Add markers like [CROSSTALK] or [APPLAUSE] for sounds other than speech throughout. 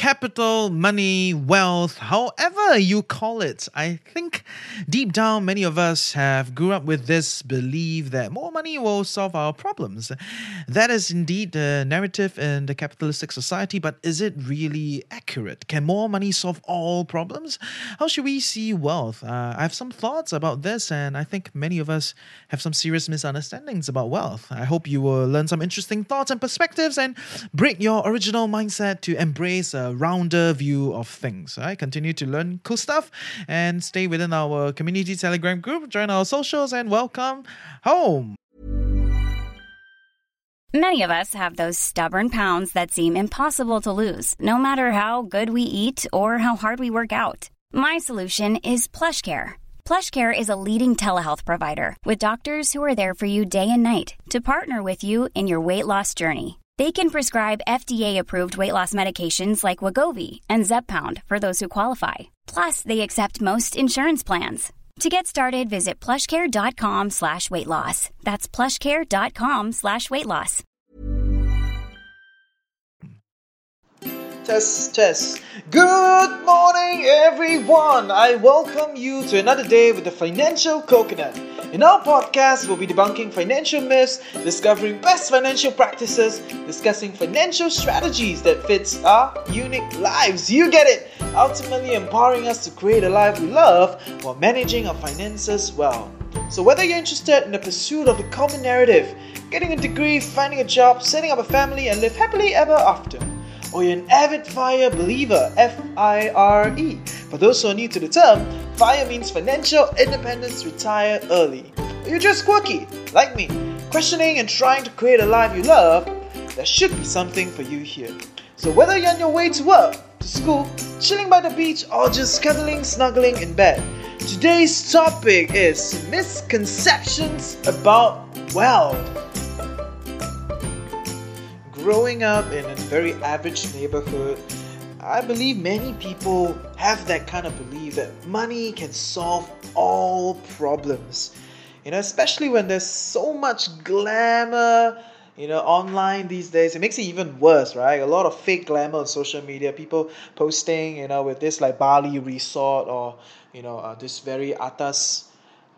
capital, money, wealth, however you call it. I think deep down, many of us have grew up with this belief that more money will solve our problems. That is indeed the narrative in the capitalistic society, but is it really accurate? Can more money solve all problems? How should we see wealth? Uh, I have some thoughts about this, and I think many of us have some serious misunderstandings about wealth. I hope you will learn some interesting thoughts and perspectives and break your original mindset to embrace a rounder view of things. Right? Continue to learn cool stuff and stay within our community Telegram group, join our socials, and welcome home. Many of us have those stubborn pounds that seem impossible to lose, no matter how good we eat or how hard we work out. My solution is PlushCare. PlushCare is a leading telehealth provider with doctors who are there for you day and night to partner with you in your weight loss journey. They can prescribe FDA-approved weight loss medications like Wegovy and Zepbound for those who qualify. Plus, they accept most insurance plans. To get started, visit plushcare.com slash weight loss. That's plushcare.com slash weight loss. Test, test. Good morning, everyone. I welcome you to another day with the Financial Coconut. In our podcast, we'll be debunking financial myths, discovering best financial practices, discussing financial strategies that fits our unique lives. You get it! Ultimately empowering us to create a life we love while managing our finances well. So whether you're interested in the pursuit of the common narrative, getting a degree, finding a job, setting up a family, and live happily ever after, or you're an avid FIRE believer, F I R E. For those who are new to the term, FIRE means financial independence, retire early. You're just quirky, like me, questioning and trying to create a life you love, there should be something for you here. So whether you're on your way to work, to school, chilling by the beach, or just cuddling, snuggling in bed, today's topic is misconceptions about wealth growing up in a very average neighborhood, I believe many people have that kind of belief that money can solve all problems. You know, especially when there's so much glamour, you know, online these days. It makes it even worse, right? A lot of fake glamour on social media. People posting, you know, with this like Bali resort or, you know, uh, this very atas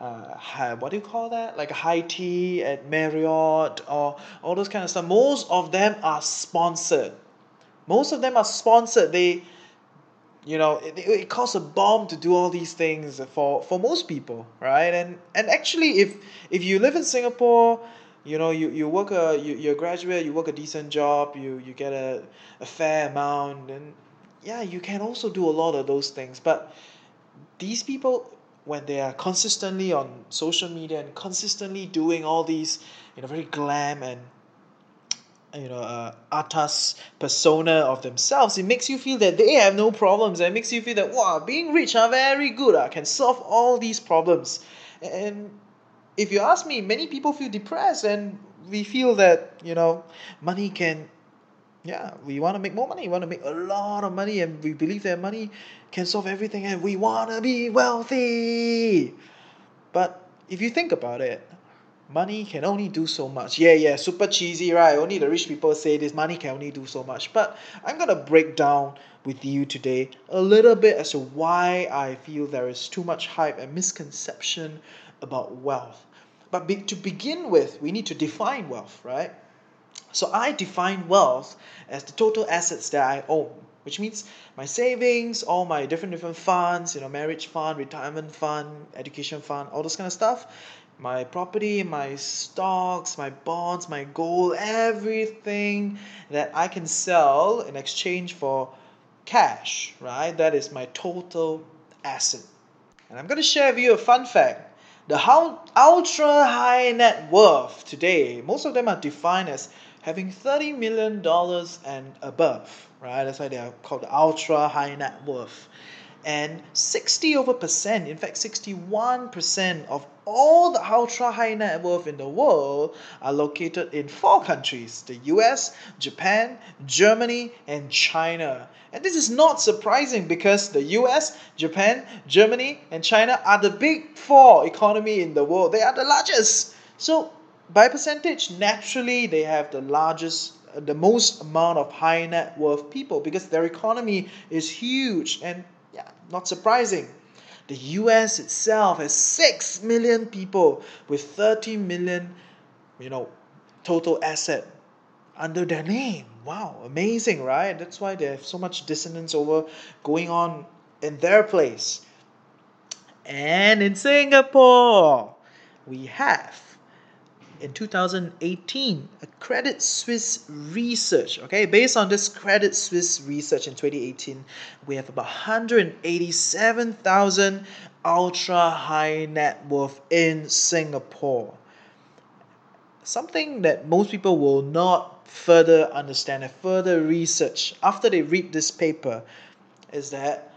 uh, what do you call that? Like high tea at Marriott or all those kind of stuff. Most of them are sponsored. Most of them are sponsored. They, you know, it, it costs a bomb to do all these things for for most people, right? And and actually, if if you live in Singapore, you know, you, you work a you you're a graduate, you work a decent job, you you get a, a fair amount, and yeah, you can also do a lot of those things. But these people when they are consistently on social media and consistently doing all these you know very glam and you know uh, atas persona of themselves it makes you feel that they have no problems and it makes you feel that wow being rich are very good I can solve all these problems and if you ask me many people feel depressed and we feel that you know money can yeah, we want to make more money. We want to make a lot of money, and we believe that money can solve everything, and we want to be wealthy. But if you think about it, money can only do so much. Yeah, yeah, super cheesy, right? Only the rich people say this money can only do so much. But I'm going to break down with you today a little bit as to why I feel there is too much hype and misconception about wealth. But be, to begin with, we need to define wealth, right? So I define wealth as the total assets that I own, which means my savings, all my different different funds, you know, marriage fund, retirement fund, education fund, all this kind of stuff. My property, my stocks, my bonds, my gold, everything that I can sell in exchange for cash, right? That is my total asset. And I'm going to share with you a fun fact. The ultra high net worth today, most of them are defined as having $30 million and above, right? That's why they are called the ultra high net worth. And 60 over percent, in fact, 61% of all the ultra high net worth in the world are located in four countries the US, Japan, Germany, and China. And this is not surprising because the US, Japan, Germany, and China are the big four economy in the world. They are the largest. So by percentage, naturally they have the largest uh, the most amount of high net worth people because their economy is huge and yeah, not surprising. The US itself has 6 million people with 30 million, you know, total asset under their name. Wow, amazing, right? That's why they have so much dissonance over going on in their place. And in Singapore, we have in 2018 a Credit Suisse research. Okay, based on this Credit Suisse research in 2018, we have about 187,000 ultra high net worth in Singapore. Something that most people will not further understand and further research after they read this paper is that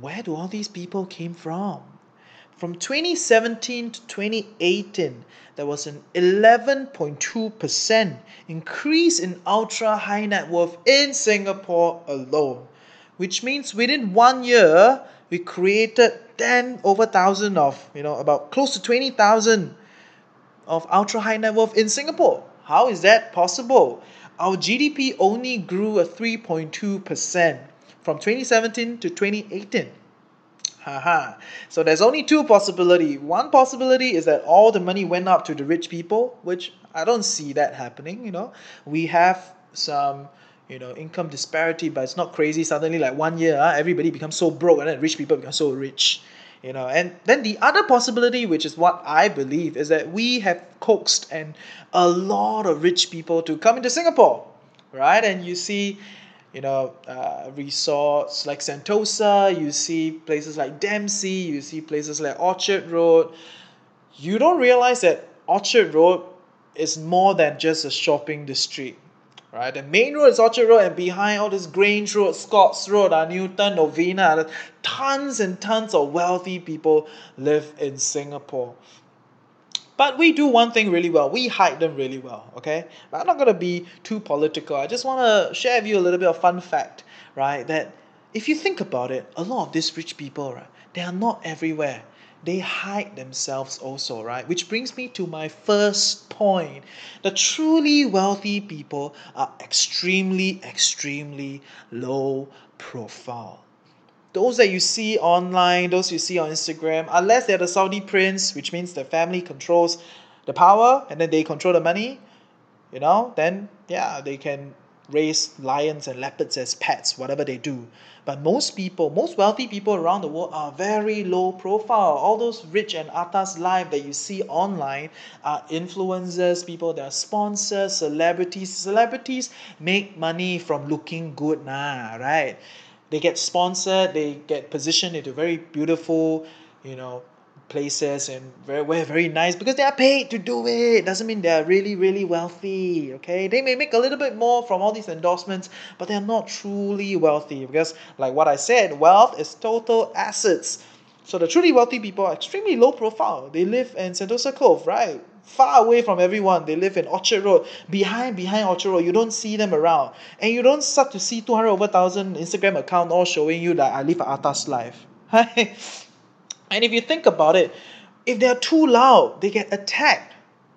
where do all these people came from? From 2017 to 2018, there was an 11.2% increase in ultra high net worth in Singapore alone, which means within one year, we created 10 over thousand of, you know, about close to 20,000 of ultra high net worth in Singapore. How is that possible? Our GDP only grew a 3.2% from 2017 to 2018. Haha. So there's only two possibility. One possibility is that all the money went up to the rich people, which I don't see that happening, you know. We have some you know income disparity but it's not crazy suddenly like one year uh, everybody becomes so broke and then rich people become so rich you know and then the other possibility which is what i believe is that we have coaxed and a lot of rich people to come into singapore right and you see you know, uh, resorts like Sentosa, you see places like Dempsey, you see places like Orchard Road. You don't realize that Orchard Road is more than just a shopping district, right? The main road is Orchard Road, and behind all this Grange Road, Scotts Road, uh, Newton, Novena, tons and tons of wealthy people live in Singapore. But we do one thing really well. We hide them really well, okay? But I'm not going to be too political. I just want to share with you a little bit of fun fact, right? That if you think about it, a lot of these rich people, right, they are not everywhere. They hide themselves also, right? Which brings me to my first point. The truly wealthy people are extremely, extremely low profile those that you see online, those you see on Instagram, unless they're the Saudi prince, which means the family controls the power and then they control the money, you know, then yeah, they can raise lions and leopards as pets, whatever they do. But most people, most wealthy people around the world are very low profile. All those rich and atas life that you see online are influencers, people that are sponsors, celebrities. Celebrities make money from looking good, nah, right? They get sponsored, they get positioned into very beautiful, you know, places and very very, very nice because they are paid to do it. Doesn't mean they're really, really wealthy. Okay. They may make a little bit more from all these endorsements, but they're not truly wealthy because like what I said, wealth is total assets. So the truly wealthy people are extremely low profile. They live in Sentosa Cove, right? Far away from everyone. They live in Orchard Road, behind behind Orchard Road. You don't see them around, and you don't start to see two hundred over thousand Instagram account all showing you that I live an atas life. and if you think about it, if they're too loud, they get attacked.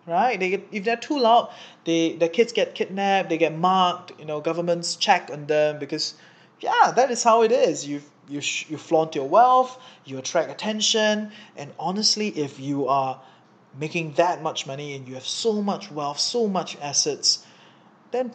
Right? They get, if they're too loud, they their kids get kidnapped. They get marked. You know, governments check on them because, yeah, that is how it is. You you you flaunt your wealth. You attract attention. And honestly, if you are making that much money and you have so much wealth, so much assets, then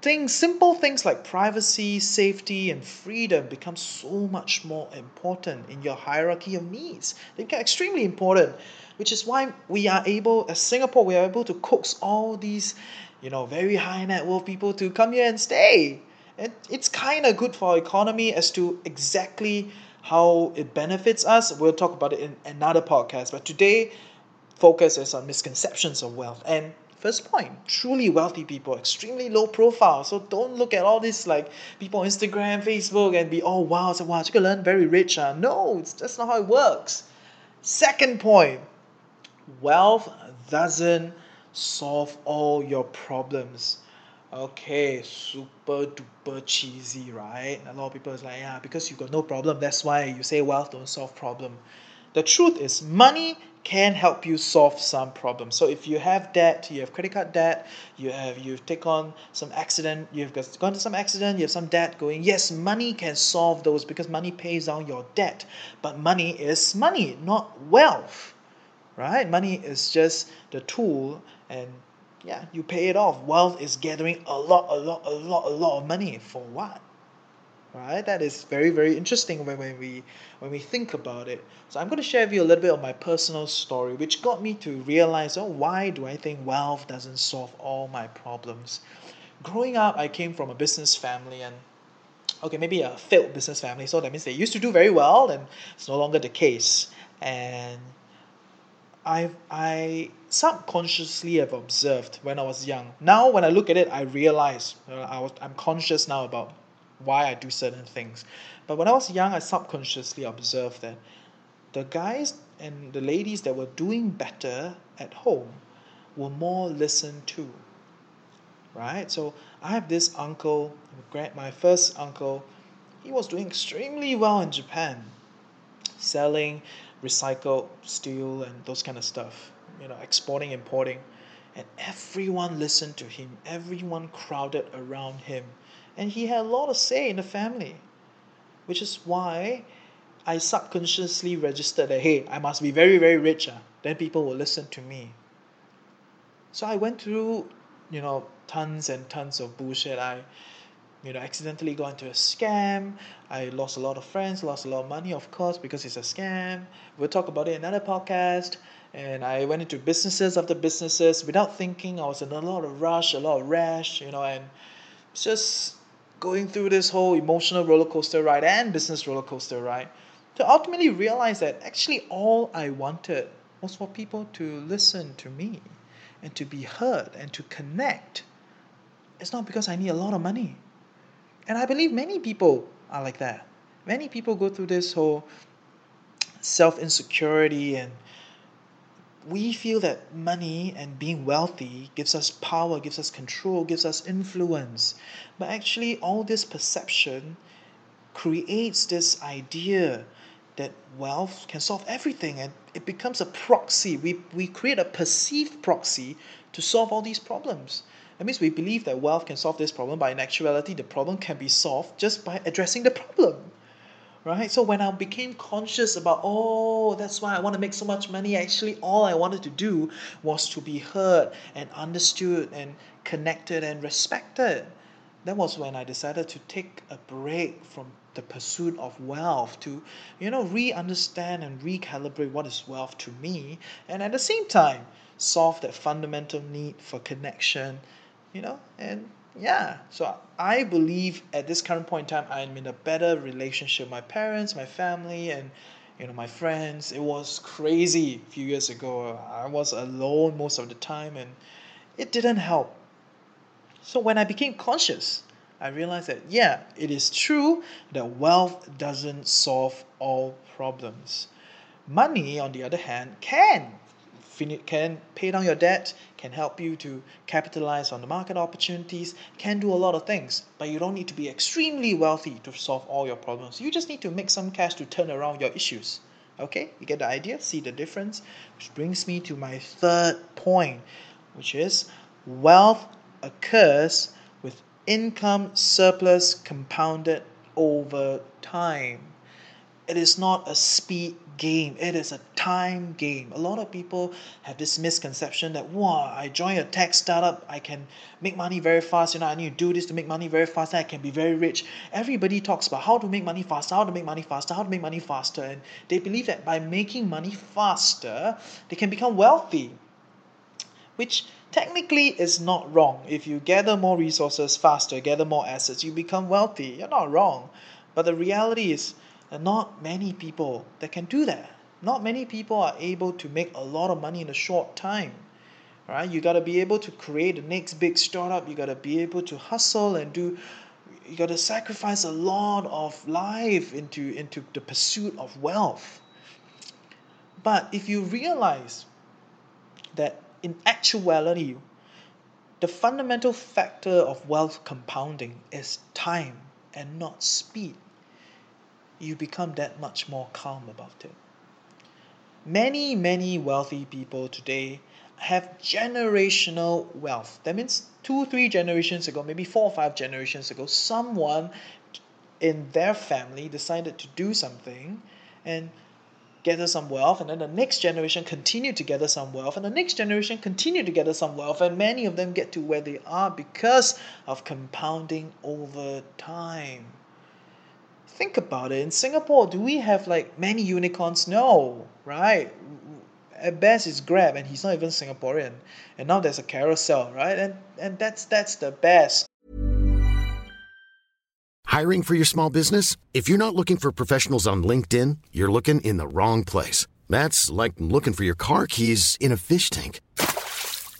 things simple things like privacy, safety, and freedom become so much more important in your hierarchy of needs. They become extremely important, which is why we are able, as Singapore, we are able to coax all these, you know, very high net worth people to come here and stay. And it's kind of good for our economy as to exactly how it benefits us. We'll talk about it in another podcast. But today, focus is on misconceptions of wealth. And first point, truly wealthy people, extremely low profile. So don't look at all these like people on Instagram, Facebook, and be oh wow, so wow, you learn very rich. Uh. No, it's that's not how it works. Second point, wealth doesn't solve all your problems. Okay, super duper cheesy, right? A lot of people is like, yeah, because you got no problem, that's why you say wealth don't solve problem the truth is money can help you solve some problems. So if you have debt, you have credit card debt, you have you've taken on some accident, you've got gone to some accident, you have some debt going. Yes, money can solve those because money pays down your debt. But money is money, not wealth. Right? Money is just the tool and yeah, you pay it off. Wealth is gathering a lot, a lot, a lot, a lot of money for what? Right? That is very, very interesting when, when we when we think about it. So I'm going to share with you a little bit of my personal story, which got me to realize, oh, why do I think wealth doesn't solve all my problems? Growing up, I came from a business family and okay, maybe a failed business family. So that means they used to do very well, and it's no longer the case. And I I subconsciously have observed when I was young. Now, when I look at it, I realize uh, I was, I'm conscious now about why I do certain things. But when I was young, I subconsciously observed that the guys and the ladies that were doing better at home were more listened to. Right? So I have this uncle, my first uncle, he was doing extremely well in Japan, selling recycled steel and those kind of stuff, you know, exporting, importing. And everyone listened to him, everyone crowded around him and he had a lot of say in the family, which is why I subconsciously registered that, hey, I must be very, very rich. Uh, then people will listen to me. So I went through, you know, tons and tons of bullshit. I, you know, accidentally got into a scam. I lost a lot of friends, lost a lot of money, of course, because it's a scam. We'll talk about it in another podcast. And I went into businesses after businesses without thinking. I was in a lot of rush, a lot of rash, you know, and just going through this whole emotional roller coaster ride and business roller coaster ride to ultimately realize that actually all I wanted was for people to listen to me and to be heard and to connect. It's not because I need a lot of money. And I believe many people are like that. Many people go through this whole self insecurity and we feel that money and being wealthy gives us power, gives us control, gives us influence. But actually, all this perception creates this idea that wealth can solve everything and it becomes a proxy. We, we create a perceived proxy to solve all these problems. That means we believe that wealth can solve this problem, but in actuality, the problem can be solved just by addressing the problem right? So when I became conscious about, oh, that's why I want to make so much money, actually, all I wanted to do was to be heard and understood and connected and respected. That was when I decided to take a break from the pursuit of wealth to, you know, re understand and recalibrate what is wealth to me, and at the same time, solve that fundamental need for connection, you know, and yeah so I believe at this current point in time I'm in a better relationship my parents my family and you know my friends. It was crazy a few years ago. I was alone most of the time and it didn't help. So when I became conscious I realized that yeah it is true that wealth doesn't solve all problems. Money on the other hand can can pay down your debt, can help you to capitalize on the market opportunities, can do a lot of things. But you don't need to be extremely wealthy to solve all your problems. You just need to make some cash to turn around your issues. Okay, you get the idea? See the difference? Which brings me to my third point, which is wealth occurs with income surplus compounded over time. It is not a speed game. It is a time game. A lot of people have this misconception that wow, I join a tech startup, I can make money very fast. You know, I need to do this to make money very fast. I can be very rich. Everybody talks about how to make money faster, how to make money faster, how to make money faster, and they believe that by making money faster, they can become wealthy. Which technically is not wrong. If you gather more resources faster, gather more assets, you become wealthy. You're not wrong. But the reality is are not many people that can do that. Not many people are able to make a lot of money in a short time. Right? You gotta be able to create the next big startup, you gotta be able to hustle and do you gotta sacrifice a lot of life into, into the pursuit of wealth. But if you realize that in actuality, the fundamental factor of wealth compounding is time and not speed you become that much more calm about it. many, many wealthy people today have generational wealth. That means two, three generations ago, maybe four or five generations ago, someone in their family decided to do something and gather some wealth, and then the next generation continue to gather some wealth, and the next generation continue to gather some wealth, and many of them get to where they are because of compounding over time. Think about it. In Singapore, do we have like many unicorns? No, right? At best, it's Grab, and he's not even Singaporean. And now there's a Carousell, right? And and that's that's the best. Hiring for your small business? If you're not looking for professionals on LinkedIn, you're looking in the wrong place. That's like looking for your car keys in a fish tank.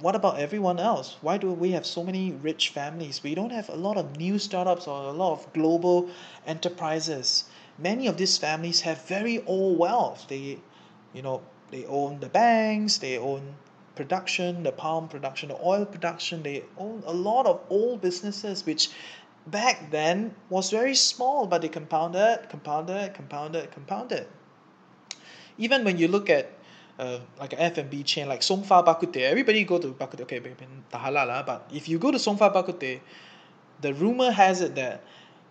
What about everyone else? Why do we have so many rich families? We don't have a lot of new startups or a lot of global enterprises. Many of these families have very old wealth. They, you know, they own the banks, they own production, the palm production, the oil production. They own a lot of old businesses, which back then was very small, but they compounded, compounded, compounded, compounded. Even when you look at uh, like an F&B chain like Song Fa Bak Kut Teh, everybody go to Bak Kut Teh, okay, tak halal lah, but if you go to Song Fa Bak Kut Teh, the rumor has it that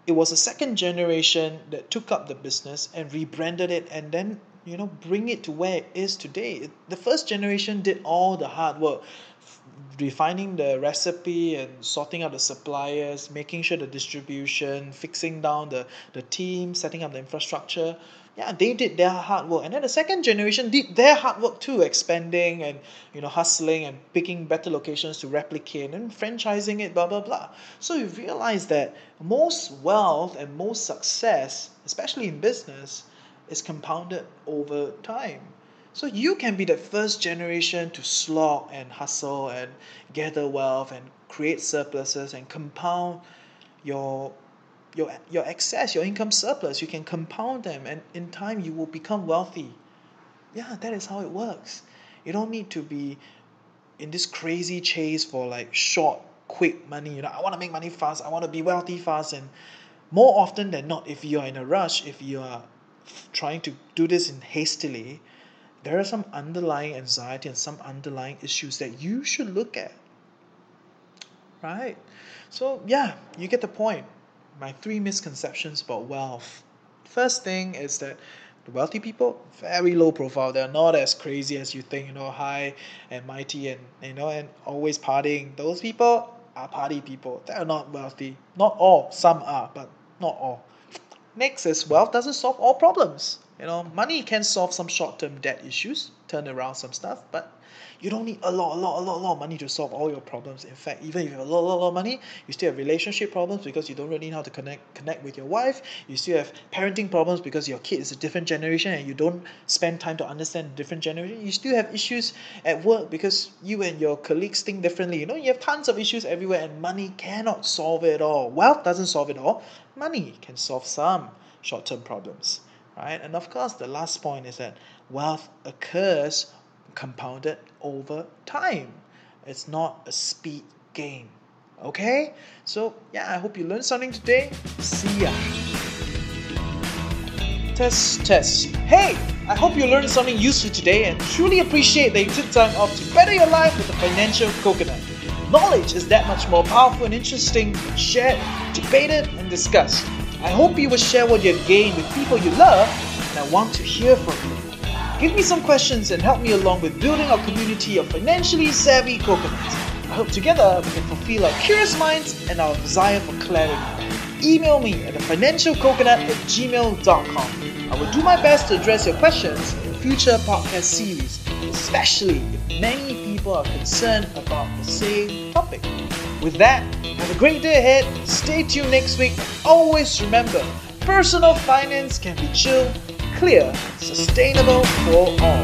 it was a second generation that took up the business and rebranded it and then you know bring it to where it is today. The first generation did all the hard work refining the recipe and sorting out the suppliers making sure the distribution fixing down the the team setting up the infrastructure. Yeah they did their hard work. And then the second generation did their hard work too expanding and you know hustling and picking better locations to replicate and franchising it blah blah blah. So you realize that most wealth and most success especially in business is compounded over time so you can be the first generation to slog and hustle and gather wealth and create surpluses and compound your your your excess, your income surplus. You can compound them and in time you will become wealthy. Yeah, that is how it works. You don't need to be in this crazy chase for like short, quick money. You know, I want to make money fast, I want to be wealthy fast and more often than not, if you are in a rush, if you are trying to do this in hastily, there are some underlying anxiety and some underlying issues that you should look at. Right? So, yeah, you get the point. My three misconceptions about wealth. First thing is that the wealthy people, very low profile. They're not as crazy as you think, you know, high and mighty and you know, and always partying. Those people are party people. They're not wealthy. Not all. Some are, but not all. Next is wealth doesn't solve all problems. You know, money can solve some short-term debt issues, turn around some stuff, but you don't need a lot, a lot, a lot, a lot of money to solve all your problems. In fact, even if you have a lot, a lot, a lot of money, you still have relationship problems because you don't really know how to connect connect with your wife. You still have parenting problems because your kid is a different generation and you don't spend time to understand different generation. You still have issues at work because you and your colleagues think differently. You know, you have tons of issues everywhere and money cannot solve it all. Wealth doesn't solve it all. Money can solve some short-term problems right? And of course, the last point is that wealth occurs compounded over time. It's not a speed game. Okay? So, yeah, I hope you learned something today. See ya. Test, test. Hey, I hope you learned something useful today and truly appreciate that you took time off to better your life with the financial coconut. Knowledge is that much more powerful and interesting when shared, debated, and discussed. I hope you will share what you have gained with people you love, and I want to hear from you. Give me some questions and help me along with building our community of financially savvy coconuts. I hope together we can fulfill our curious minds and our desire for clarity. Email me at thefinancialcoconut at gmail.com. I will do my best to address your questions in future podcast series, especially if many people are concerned about the same topic. With that, have a great day ahead, stay tuned next week, always remember personal finance can be chill clear, sustainable for all.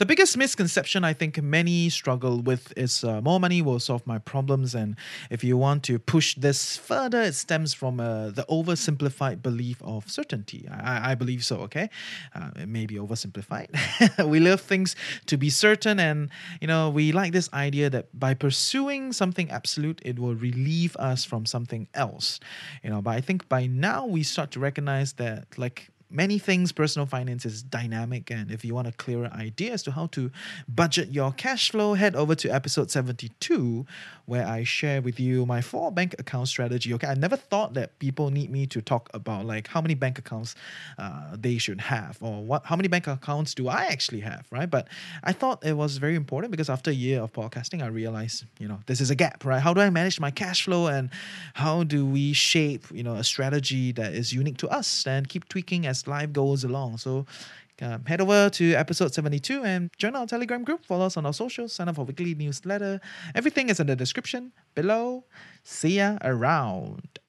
The biggest misconception I think many struggle with is uh, more money will solve my problems. And if you want to push this further, it stems from uh, the oversimplified belief of certainty. I, I believe so, okay? Uh, it may be oversimplified. [LAUGHS] we love things to be certain, and you know, we like this idea that by pursuing something absolute, it will relieve us from something else. You know, but I think by now we start to recognize that, like, many things. Personal finance is dynamic and if you want a clearer idea as to how to budget your cash flow head over to episode 72 where i share with you my four bank account strategy okay? I never thought that people need me to talk about like how many bank accounts uh, they should have or what how many bank accounts do i actually have right? But i thought it was very important because after a year of podcasting i realized you know this is a gap right? How do i manage my cash flow and how do we shape you know a strategy that is unique to us and keep tweaking as life goes along. So um, head over to episode 72 and join our Telegram group. Follow us on our socials. Sign up for weekly newsletter. Everything is in the description below. See ya around.